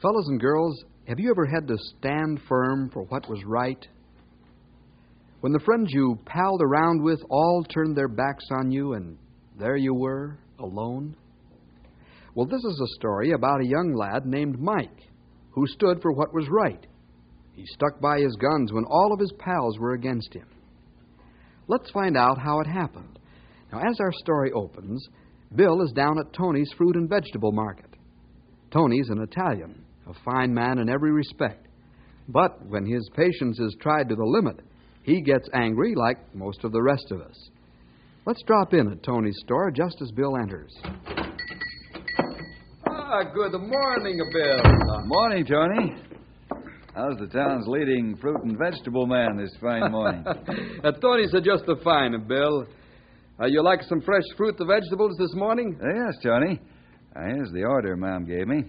Fellows and girls, have you ever had to stand firm for what was right? When the friends you palled around with all turned their backs on you and there you were, alone? Well, this is a story about a young lad named Mike who stood for what was right. He stuck by his guns when all of his pals were against him. Let's find out how it happened. Now, as our story opens, Bill is down at Tony's fruit and vegetable market. Tony's an Italian, a fine man in every respect. But when his patience is tried to the limit, he gets angry like most of the rest of us. Let's drop in at Tony's store just as Bill enters. Ah, good morning, Bill. Morning, Tony. How's the town's leading fruit and vegetable man this fine morning? uh, Tony's are just the fine, Bill. Uh, you like some fresh fruit and vegetables this morning? Uh, yes, Tony. Uh, here's the order Mom gave me.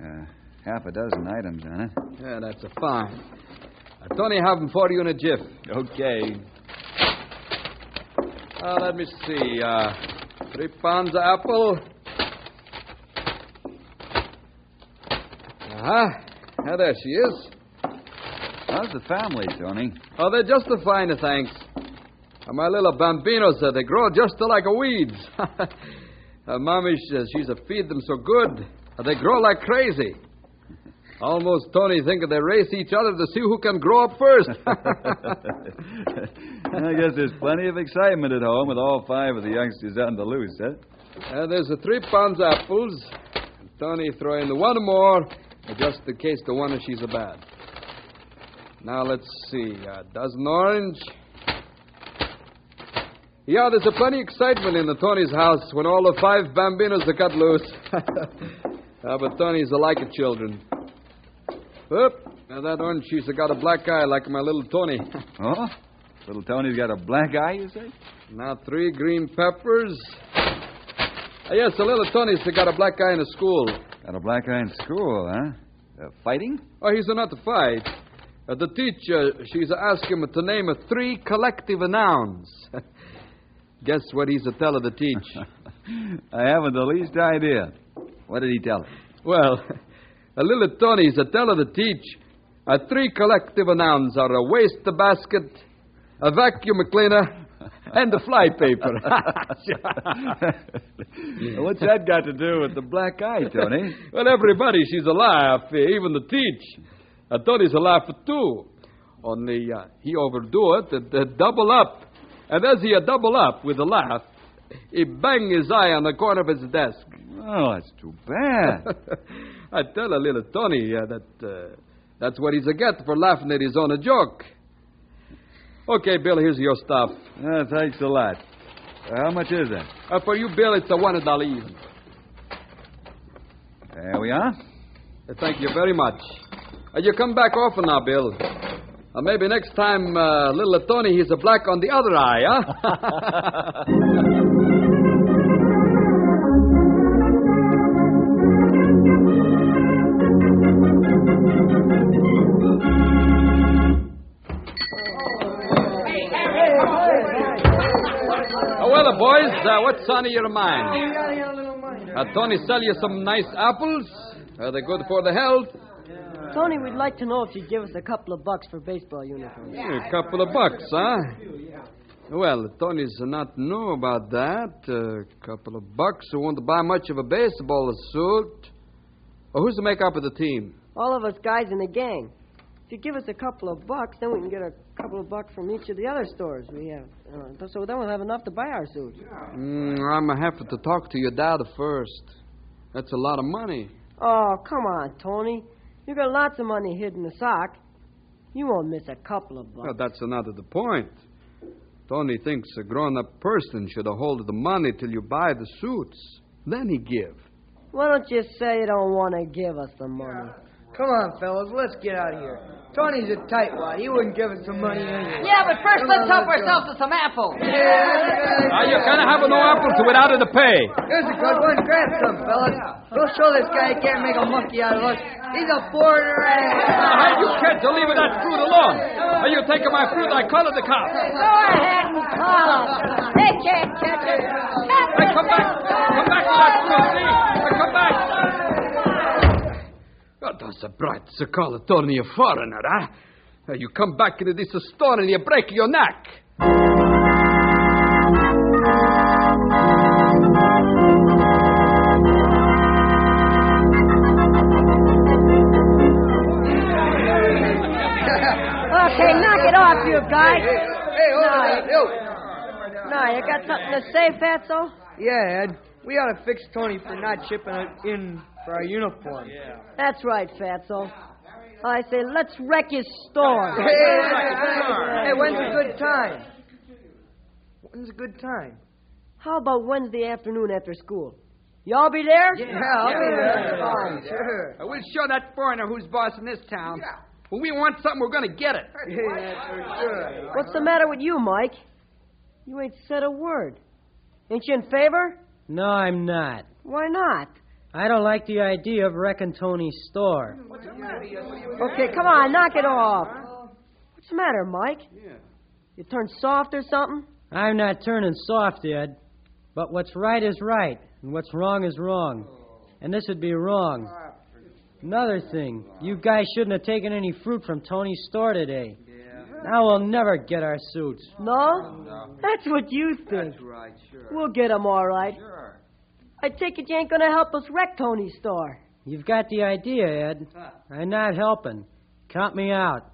Uh, half a dozen items on it. Yeah, that's a fine. Uh, Tony, have them for you in a jiff. Okay. Uh, let me see. Uh, three pounds of apple. Uh-huh. Now, there she is. How's the family, Tony? Oh, they're just a fine, thanks. Uh, my little bambinos, uh, they grow just like a weeds. uh, Mommy says she's a feed them so good, uh, they grow like crazy. Almost Tony thinking they race each other to see who can grow up first. I guess there's plenty of excitement at home with all five of the youngsters on the loose, huh? Uh, there's a three pounds apples. Tony throw in the one more, just in case the one she's a bad. Now let's see, a dozen orange. Yeah, there's a plenty excitement in the Tony's house when all the five bambinos are cut loose. uh, but Tony's a like a children. Oop, now that orange she's got a black eye like my little Tony. Oh? Little Tony's got a black eye, you say? now three green peppers. Uh, yes, the little Tony's got a black eye in the school. Got a black eye in school, huh? Uh, fighting? Oh, he's not to fight. Uh, the teacher, she's asked him to name three collective nouns. Guess what he's to tell her to teach? I haven't the least idea. What did he tell her? well, a little Tony's to tell her to teach. A three collective nouns are a waste basket, a vacuum cleaner, and a fly paper. What's that got to do with the black eye, Tony? well, everybody, she's a laugh, even the teach. Uh, Tony's a laugh too. Only uh, he overdo it, and uh, double up. And as he uh, double up with a laugh, he bang his eye on the corner of his desk. Oh, that's too bad. I tell a little Tony uh, that uh, that's what he's a get for laughing at his own joke. Okay, Bill, here's your stuff. Uh, thanks a lot. Uh, how much is that? Uh, for you, Bill, it's a one dollar even. There we are. Uh, thank you very much. You come back often now, Bill. Uh, maybe next time, uh, little Tony, he's a black on the other eye, huh? well, uh, boys, uh, what's on your mind? Uh, Tony sell you some nice apples? Are they good for the health? Tony, we'd like to know if you'd give us a couple of bucks for baseball uniforms. A couple of bucks, huh? Well, Tony's not know about that. A couple of bucks who won't buy much of a baseball suit. Well, who's the makeup of the team? All of us guys in the gang. If you give us a couple of bucks, then we can get a couple of bucks from each of the other stores we have. Uh, so then we'll have enough to buy our suits. Mm, I'm going to have to talk to your dad first. That's a lot of money. Oh, come on, Tony. You got lots of money hid in the sock. You won't miss a couple of bucks. Well, that's another the point. Tony thinks a grown-up person should hold the money till you buy the suits. Then he give. Why don't you say you don't want to give us the money? Come on, fellas, let's get out of here. Tony's a tightwad. He wouldn't give us some money anyway. Yeah, but first let's help ourselves to some apples. Ah, you can't have no apples without it to pay. Here's a good one. Grab some, fellas. Go show this guy he can't make a monkey out of us. He's a foreigner. You can't leave that fruit alone. Are you taking my fruit? I call it the cops. Go ahead and call them. They can't catch it. Hey, come back. Come back with that fruit, see? Come back. Oh, that's a bright it Tony a foreigner, huh? Uh, You come back into this store and you break your neck. Okay, knock it off, you guys. Hey, hold No, on. Yo. Now, you got something to say, Fatso? Yeah, Ed. We ought to fix Tony for not chipping it in for our uniform. That's right, Fatso. I say, let's wreck his store. Hey, hey, hey, when's a good time? When's a good time? How about Wednesday afternoon after school? Y'all be there? Yeah, I'll be there. Fine. Sure. Uh, We'll show that foreigner who's boss in this town. When we want something, we're going to get it. Yeah, for sure. What's the matter with you, Mike? You ain't said a word. Ain't you in favor? No, I'm not. Why not? I don't like the idea of wrecking Tony's store. Okay, come on, knock it off. What's the matter, Mike? You turned soft or something? I'm not turning soft, Ed. But what's right is right, and what's wrong is wrong. And this would be wrong. Another thing, you guys shouldn't have taken any fruit from Tony's store today. Now we'll never get our suits. No? That's what you think. That's right, sure. We'll get 'em all right. Sure. I take it you ain't gonna help us wreck Tony's store. You've got the idea, Ed. I'm not helping. Count me out.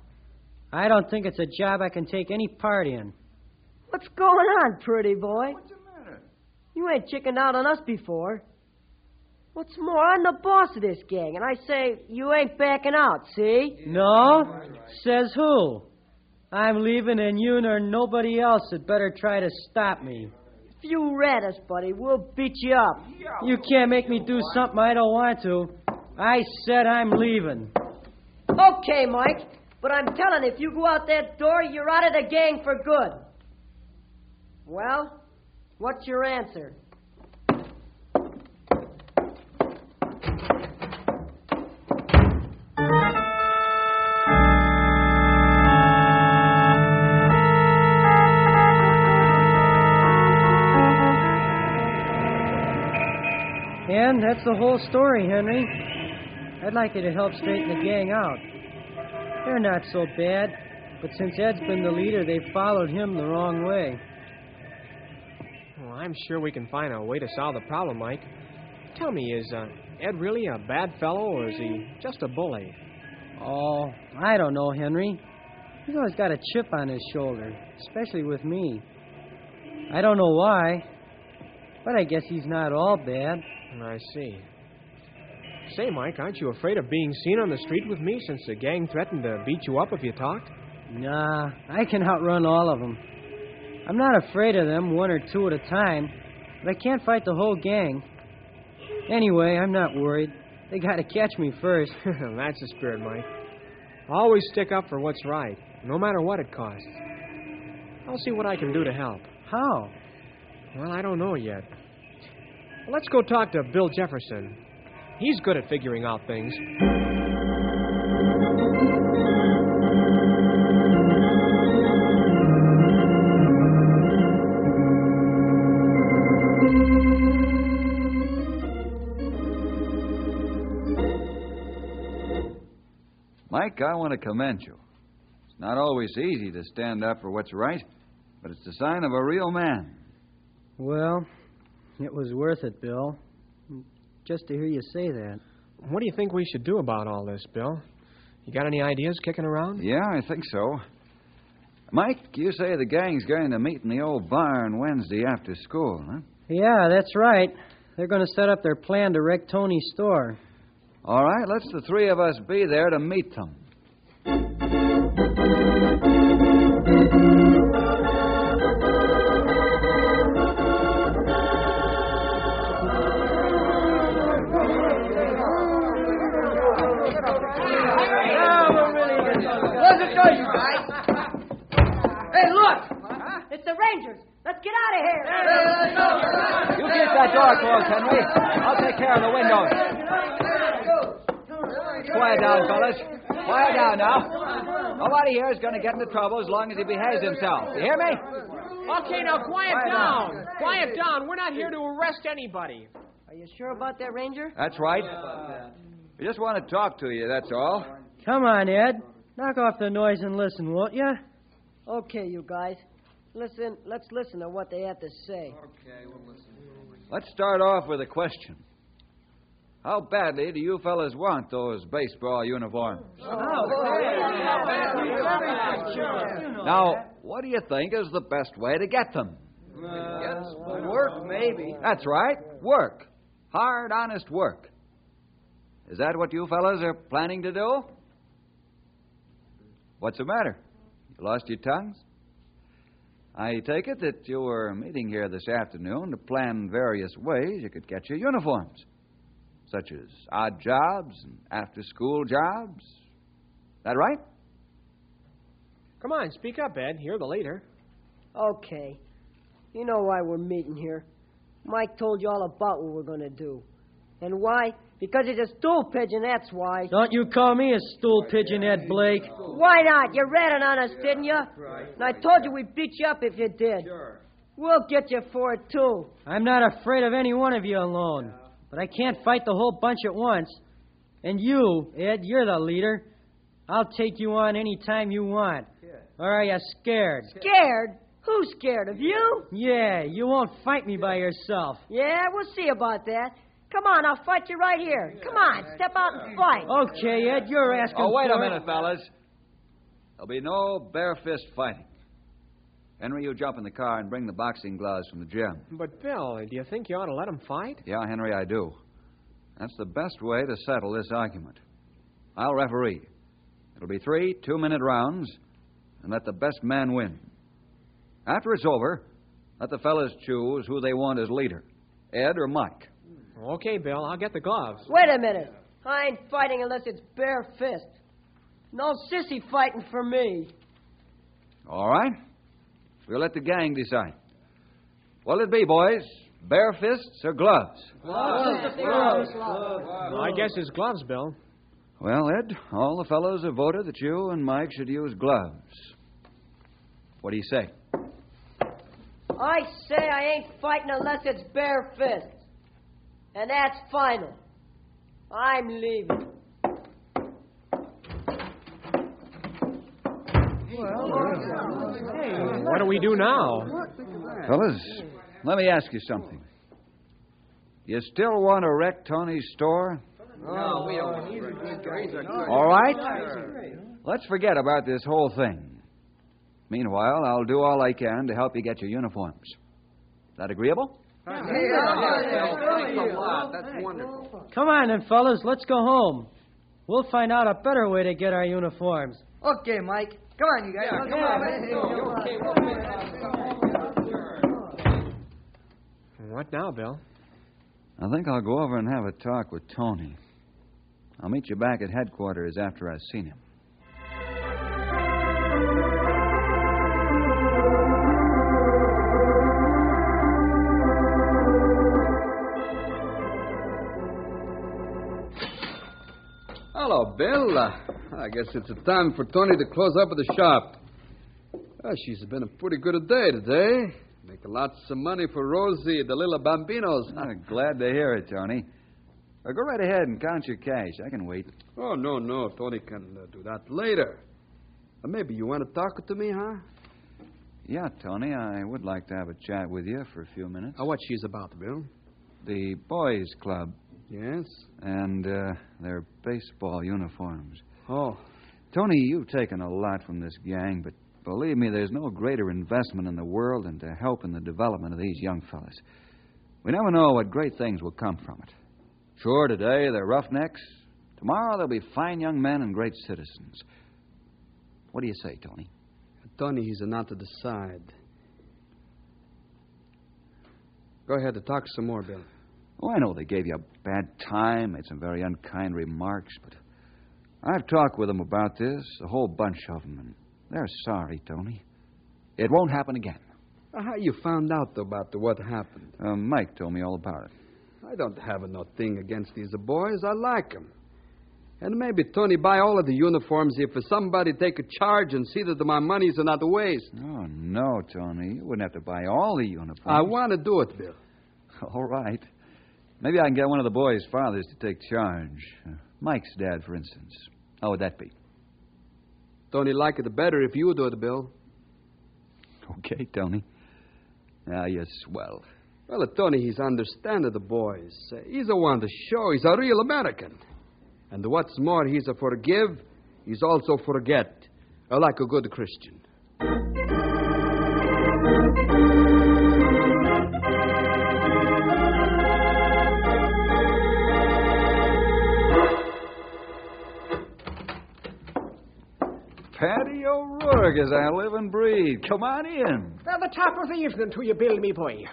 I don't think it's a job I can take any part in. What's going on, pretty boy? What's the matter? You ain't chickened out on us before. What's more, I'm the boss of this gang, and I say you ain't backing out, see? No? Says who? I'm leaving, and you nor nobody else had better try to stop me. If you rat us, buddy, we'll beat you up. You can't make me do something I don't want to. I said I'm leaving. Okay, Mike, but I'm telling you, if you go out that door, you're out of the gang for good. Well, what's your answer? And that's the whole story, Henry. I'd like you to help straighten the gang out. They're not so bad, but since Ed's been the leader, they've followed him the wrong way. Well, I'm sure we can find a way to solve the problem, Mike. Tell me, is uh, Ed really a bad fellow, or is he just a bully? Oh, I don't know, Henry. He's always got a chip on his shoulder, especially with me. I don't know why, but I guess he's not all bad. I see. Say, Mike, aren't you afraid of being seen on the street with me since the gang threatened to beat you up if you talked? Nah, I can outrun all of them. I'm not afraid of them, one or two at a time, but I can't fight the whole gang. Anyway, I'm not worried. They gotta catch me first. That's the spirit, Mike. Always stick up for what's right, no matter what it costs. I'll see what I can do to help. How? Well, I don't know yet. Let's go talk to Bill Jefferson. He's good at figuring out things. Mike, I want to commend you. It's not always easy to stand up for what's right, but it's the sign of a real man. Well, it was worth it, Bill. Just to hear you say that. What do you think we should do about all this, Bill? You got any ideas kicking around? Yeah, I think so. Mike, you say the gang's going to meet in the old barn Wednesday after school, huh? Yeah, that's right. They're going to set up their plan to wreck Tony's store. All right, let's the three of us be there to meet them. Going to get into trouble as long as he behaves himself. You hear me? Okay, now quiet, Quiet down. down. Quiet down. We're not here to arrest anybody. Are you sure about that, Ranger? That's right. We just want to talk to you, that's all. Come on, Ed. Knock off the noise and listen, won't you? Okay, you guys. Listen, let's listen to what they have to say. Okay, we'll listen. Let's start off with a question. How badly do you fellas want those baseball uniforms? Now, what do you think is the best way to get them? Work, maybe. That's right, work. Hard, honest work. Is that what you fellas are planning to do? What's the matter? You lost your tongues? I take it that you were meeting here this afternoon to plan various ways you could get your uniforms, such as odd jobs and after school jobs. That right? Come on, speak up, Ed. You're the leader. Okay. You know why we're meeting here. Mike told you all about what we're going to do. And why? Because he's a stool pigeon, that's why. Don't you call me a stool pigeon, Ed Blake. Why not? You ratted on us, didn't you? Right. And I told you we'd beat you up if you did. Sure. We'll get you for it, too. I'm not afraid of any one of you alone. But I can't fight the whole bunch at once. And you, Ed, you're the leader. I'll take you on any time you want. Or are you scared? Scared? Who's scared of you? Yeah, you won't fight me by yourself. Yeah, we'll see about that. Come on, I'll fight you right here. Come on, step out and fight. Okay, Ed, you're asking for me. Oh, wait for a it. minute, fellas. There'll be no bare fist fighting. Henry, you jump in the car and bring the boxing gloves from the gym. But, Bill, do you think you ought to let him fight? Yeah, Henry, I do. That's the best way to settle this argument. I'll referee. It'll be three two minute rounds, and let the best man win. After it's over, let the fellas choose who they want as leader Ed or Mike. Okay, Bill, I'll get the gloves. Wait a minute. I ain't fighting unless it's bare fist. No sissy fighting for me. All right? We'll let the gang decide. What'll it be, boys? Bare fists or gloves? Gloves. I guess it's gloves, Bill. Well, Ed, all the fellows have voted that you and Mike should use gloves. What do you say? I say I ain't fighting unless it's bare fist. And that's final. I'm leaving. What do we do now? Fellas, let me ask you something. You still want to wreck Tony's store? No, we don't. These are good. All right. Let's forget about this whole thing. Meanwhile, I'll do all I can to help you get your uniforms. Is that agreeable? Thanks. That's wonderful. Come on then, fellas, let's go home. We'll find out a better way to get our uniforms. Okay, Mike. Come on, you guys. come on. What now, Bill? I think I'll go over and have a talk with Tony. I'll meet you back at headquarters after I've seen him. Hello, Bill. Uh, I guess it's a time for Tony to close up at the shop. Uh, she's been a pretty good a day today. Making lots of money for Rosie, the little bambinos. I'm glad to hear it, Tony. Uh, go right ahead and count your cash. I can wait. Oh, no, no. Tony can uh, do that later. Uh, maybe you want to talk to me, huh? Yeah, Tony, I would like to have a chat with you for a few minutes. Uh, what she's about, Bill? The boys' club Yes? and uh, their baseball uniforms. Oh, Tony, you've taken a lot from this gang, but believe me, there's no greater investment in the world than to help in the development of these young fellas. We never know what great things will come from it. Sure, today they're roughnecks. Tomorrow they'll be fine young men and great citizens. What do you say, Tony? Tony, he's not to decide. Go ahead and talk some more, Bill. Oh, I know they gave you a bad time, made some very unkind remarks, but I've talked with them about this, a whole bunch of them, and they're sorry, Tony. It won't happen again. Uh, how you found out though, about the, what happened? Uh, Mike told me all about it. I don't have no thing against these boys. I like 'em. And maybe Tony buy all of the uniforms if somebody take a charge and see that my money's not waste. Oh, no, Tony. You wouldn't have to buy all the uniforms. I want to do it, Bill. All right. Maybe I can get one of the boys' fathers to take charge. Mike's dad, for instance. How would that be? Tony like it the better if you do it, Bill. Okay, Tony. Ah, yes, well. Well, Tony, he's understanding the boys. He's a one to show. He's a real American. And what's more, he's a forgive. He's also forget, like a good Christian. As I live and breathe. Come on in. At the top of the evening to you, Bill, me boy.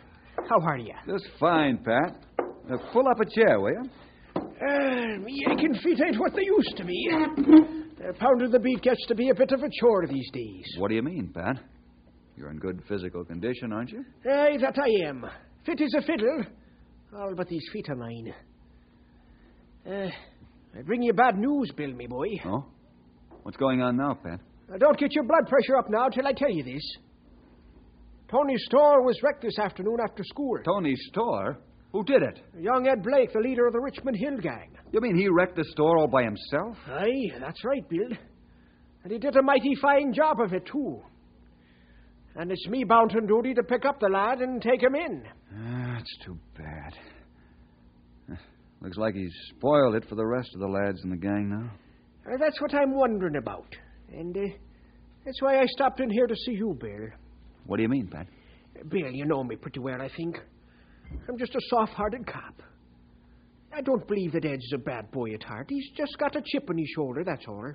How are you? Just fine, Pat. Now, pull up a chair, will you? Uh, me aching feet ain't what they used to be. Uh, pounding the beat gets to be a bit of a chore these days. What do you mean, Pat? You're in good physical condition, aren't you? Aye, that I am. Fit as a fiddle. All but these feet of mine. Uh, I bring you bad news, Bill, me boy. Oh? What's going on now, Pat? Now, don't get your blood pressure up now till I tell you this. Tony's store was wrecked this afternoon after school. Tony's store? Who did it? Young Ed Blake, the leader of the Richmond Hill gang. You mean he wrecked the store all by himself? Aye, that's right, Bill. And he did a mighty fine job of it, too. And it's me bound and duty to pick up the lad and take him in. Ah, That's too bad. Looks like he's spoiled it for the rest of the lads in the gang now. Uh, that's what I'm wondering about. And uh, that's why I stopped in here to see you, Bill. What do you mean, Pat? Bill, you know me pretty well, I think. I'm just a soft hearted cop. I don't believe that Ed's a bad boy at heart. He's just got a chip on his shoulder, that's all.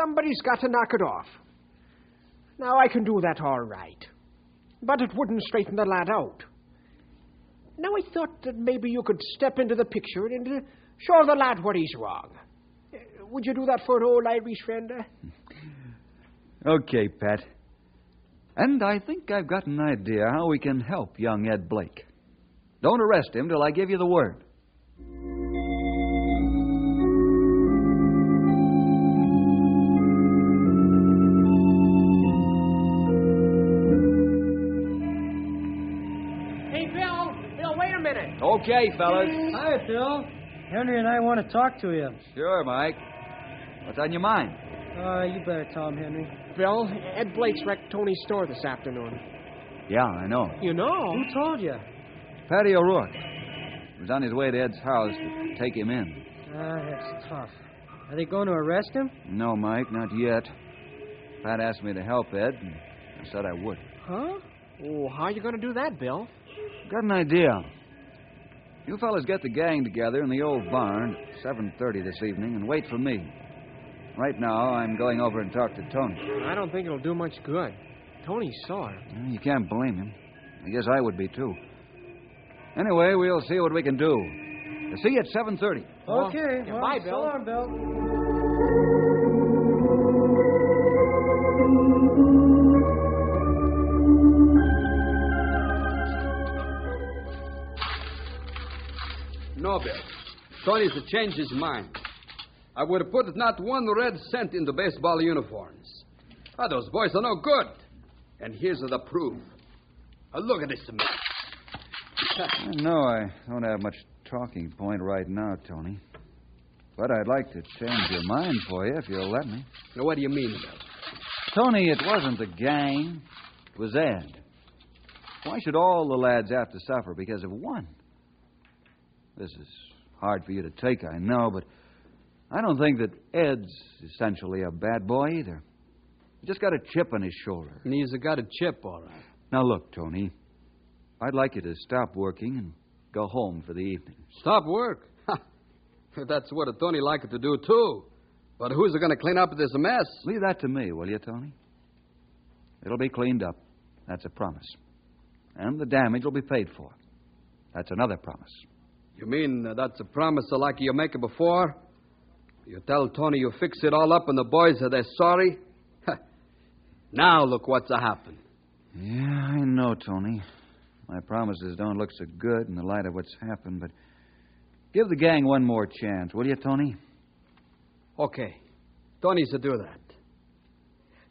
Somebody's got to knock it off. Now, I can do that all right. But it wouldn't straighten the lad out. Now, I thought that maybe you could step into the picture and uh, show the lad what he's wrong. Would you do that for an old Irish friend? uh? Okay, Pat. And I think I've got an idea how we can help young Ed Blake. Don't arrest him till I give you the word. Hey, Bill! Bill, wait a minute. Okay, fellas. Hi, Bill. Henry and I want to talk to you. Sure, Mike. What's on your mind? Uh, you better tell him, Henry. Bill, Ed Blake's wrecked Tony's store this afternoon. Yeah, I know. You know? Who told you? Patty O'Rourke. He was on his way to Ed's house to take him in. Ah, that's tough. Are they going to arrest him? No, Mike, not yet. Pat asked me to help Ed, and I said I would. Huh? Oh, how you going to do that, Bill? Got an idea. You fellas get the gang together in the old barn at 7.30 this evening and wait for me. Right now, I'm going over and talk to Tony. I don't think it'll do much good. Tony's sore. Well, You can't blame him. I guess I would be, too. Anyway, we'll see what we can do. See you at 7.30. Okay. yeah, well, bye, so Bill. long, Bill. No, Bill. Tony's changed his mind. I would have put not one red cent into baseball uniforms. Ah, those boys are no good. And here's the proof. Ah, look at this man. No, I don't have much talking point right now, Tony. But I'd like to change your mind for you if you'll let me. Now, what do you mean, Bill? Tony, it wasn't the gang, it was Ed. Why should all the lads have to suffer because of one? This is hard for you to take, I know, but I don't think that Ed's essentially a bad boy either. He just got a chip on his shoulder. And he's got a chip, all right. Now, look, Tony. I'd like you to stop working and go home for the evening. Stop work? That's what a Tony liked to do, too. But who's going to clean up this mess? Leave that to me, will you, Tony? It'll be cleaned up. That's a promise. And the damage will be paid for. That's another promise. You mean uh, that's a promise like you make it before? You tell Tony you fix it all up and the boys are they sorry? now look what's a happened. Yeah, I know, Tony. My promises don't look so good in the light of what's happened, but give the gang one more chance, will you, Tony? Okay. Tony's to do that.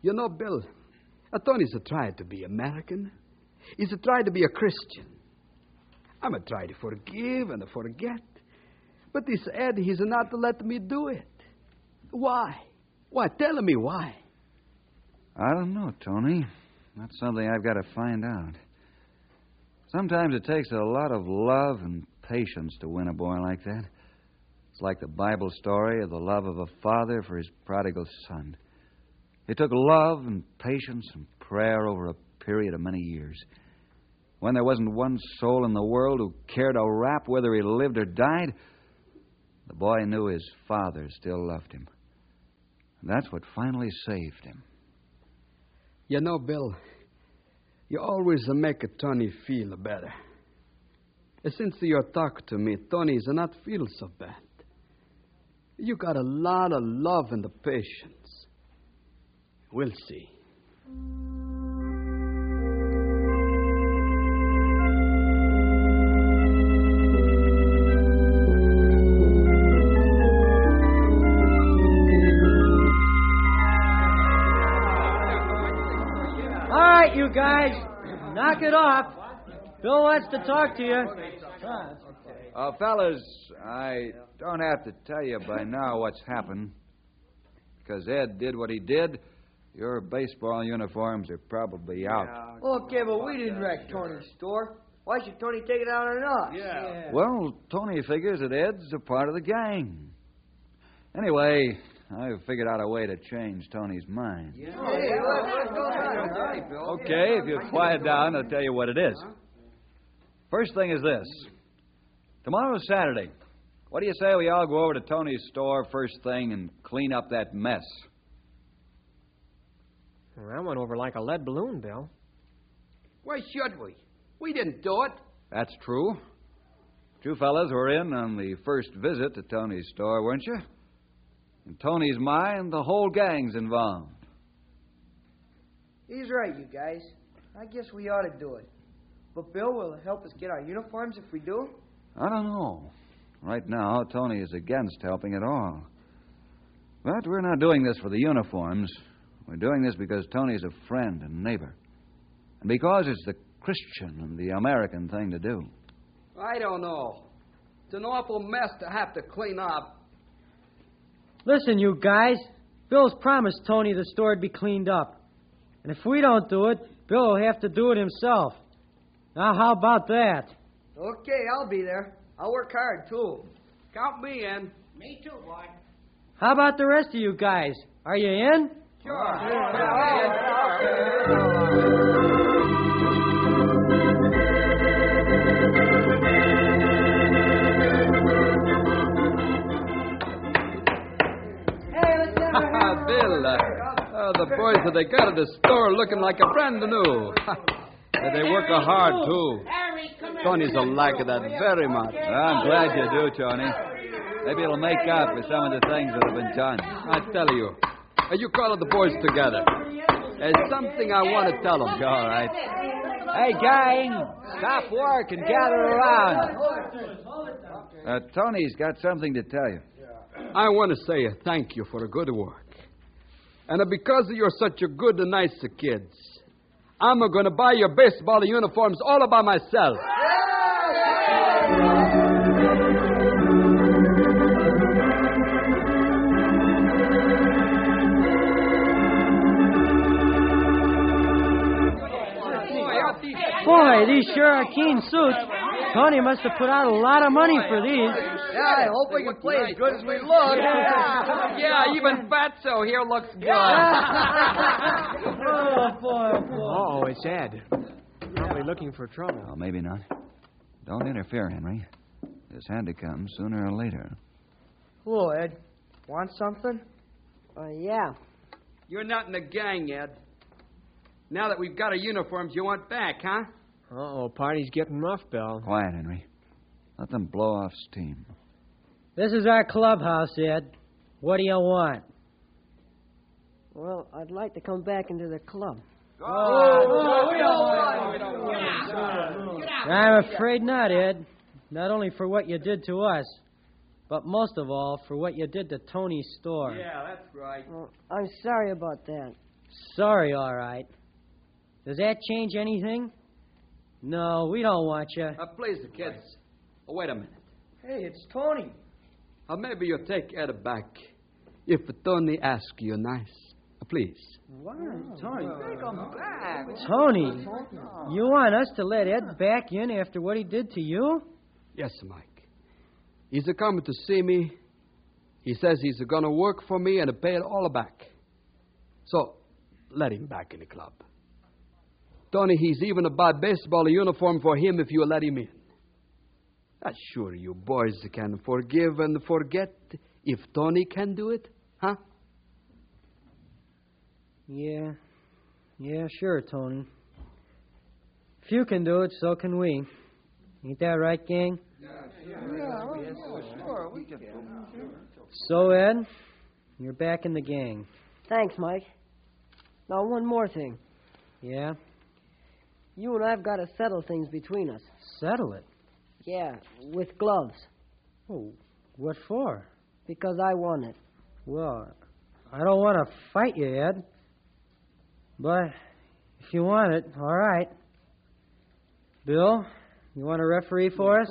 You know, Bill, uh, Tony's a try to be American. He's a try to be a Christian. I'm a try to forgive and to forget. But this Ed, he's not to let me do it. Why? Why? Tell me why. I don't know, Tony. That's something I've got to find out. Sometimes it takes a lot of love and patience to win a boy like that. It's like the Bible story of the love of a father for his prodigal son. It took love and patience and prayer over a period of many years. When there wasn't one soul in the world who cared a rap whether he lived or died, the boy knew his father still loved him. And that's what finally saved him. You know, Bill, you always make Tony feel better. Since you talk to me, Tony's not feel so bad. You got a lot of love and patience. We'll see. Bill wants to talk to you. Uh, fellas, I don't have to tell you by now what's happened. Because Ed did what he did, your baseball uniforms are probably out. Okay, but we didn't wreck Tony's store. Why should Tony take it out on us? Yeah. Well, Tony figures that Ed's a part of the gang. Anyway, I've figured out a way to change Tony's mind. Hey, what's going on? Okay, if you'll quiet down, I'll tell you what it is. First thing is this. Tomorrow's Saturday. What do you say we all go over to Tony's store first thing and clean up that mess? Well, that went over like a lead balloon, Bill. Why should we? We didn't do it. That's true. You fellas were in on the first visit to Tony's store, weren't you? In Tony's mind, the whole gang's involved. He's right, you guys. I guess we ought to do it. But Bill will it help us get our uniforms if we do. I don't know. Right now, Tony is against helping at all. But we're not doing this for the uniforms. We're doing this because Tony's a friend and neighbor. And because it's the Christian and the American thing to do. I don't know. It's an awful mess to have to clean up. Listen, you guys. Bill's promised Tony the store'd be cleaned up. And if we don't do it, Bill will have to do it himself. Now, how about that? Okay, I'll be there. I'll work hard, too. Count me in. Me too, boy. How about the rest of you guys? Are you in? Bill, uh, uh, the boys that they got at the store looking like a brand new. they work hard, too. Tony's a like of that very much. I'm glad you do, Tony. Maybe it'll make up for some of the things that have been done. I tell you. Uh, you call the boys together. There's something I want to tell them. All right. Hey, gang, stop work and gather around. Uh, Tony's got something to tell you. I want to say a thank you for a good work. And because you're such a good and nice kids, I'm going to buy your baseball uniforms all by myself. Boy, these sure are keen suits. Tony must have put out a lot of money for these. Yeah, I hope we can play as good as we look. Yeah, yeah even Fatso here looks good. oh, boy, boy. Oh, it's Ed. Probably looking for trouble. Well, maybe not. Don't interfere, Henry. This had to come sooner or later. Hello, Ed. Want something? Uh, yeah. You're not in the gang, Ed. Now that we've got our uniforms, you want back, huh? Uh-oh, party's getting rough, Bill. Quiet, Henry. Let them blow off steam. This is our clubhouse, Ed. What do you want? Well, I'd like to come back into the club. I'm afraid not, Ed. Not only for what you did to us, but most of all for what you did to Tony's store. Yeah, that's right. Well, I'm sorry about that. Sorry, all right. Does that change anything? No, we don't want you. Uh, please, the kids. Oh, wait a minute. Hey, it's Tony. Uh, maybe you'll take Ed back. If Tony asks you nice. Uh, please. Why, Tony? Take him back. Tony, you want us to let Ed back in after what he did to you? Yes, Mike. He's a coming to see me. He says he's going to work for me and pay it all back. So, let him back in the club. Tony, he's even to buy baseball uniform for him if you let him in. I'm sure you boys can forgive and forget if Tony can do it, huh? Yeah. Yeah, sure, Tony. If you can do it, so can we. Ain't that right, gang? Yeah, sure. So, Ed, you're back in the gang. Thanks, Mike. Now, one more thing. Yeah? You and I've got to settle things between us. Settle it. Yeah, with gloves. Oh, what for? Because I won it. Well, I don't want to fight you, Ed. But if you want it, all right. Bill, you want a referee for us?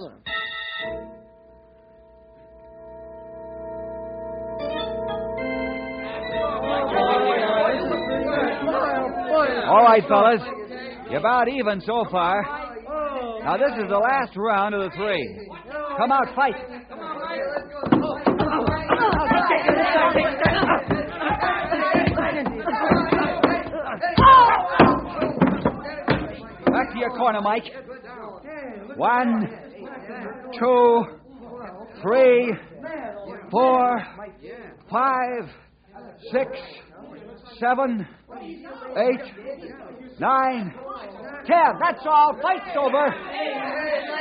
All right, fellas. You're about even so far. Now, this is the last round of the three. Come out, fight. Corner, Mike. One, two, three, four, five, six, seven, eight, nine, ten. That's all. Fight's over.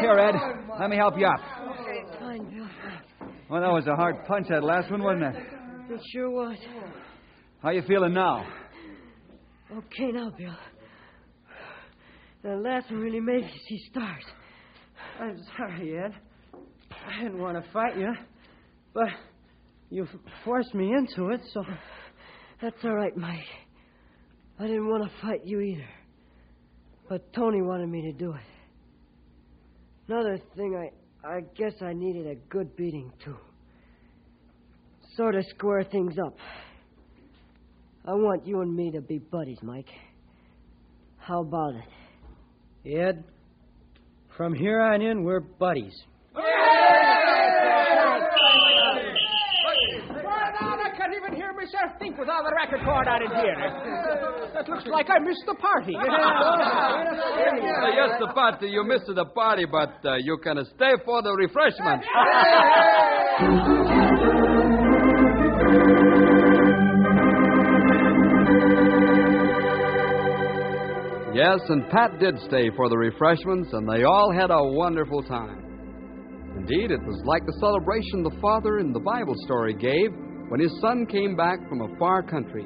Here, Ed. Let me help you up. Well, that was a hard punch, that last one, wasn't it? It sure was. How you feeling now? Okay, now, Bill. The last one really made me see stars. I'm sorry, Ed. I didn't want to fight you, but you forced me into it, so. That's all right, Mike. I didn't want to fight you either. But Tony wanted me to do it. Another thing, I, I guess I needed a good beating, too. Sort of square things up. I want you and me to be buddies, Mike. How about it? Ed, from here on in, we're buddies. I can't even hear myself think with all the record cord out in here. That looks like I missed the party. Uh, yes, the party. You missed the party, but uh, you can stay for the refreshment. Yes, and Pat did stay for the refreshments, and they all had a wonderful time. Indeed, it was like the celebration the father in the Bible story gave when his son came back from a far country.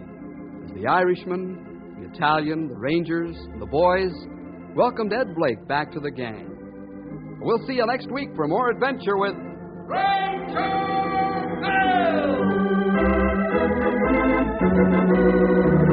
As the Irishman, the Italian, the Rangers, the boys welcomed Ed Blake back to the gang. We'll see you next week for more adventure with Ranger Bill!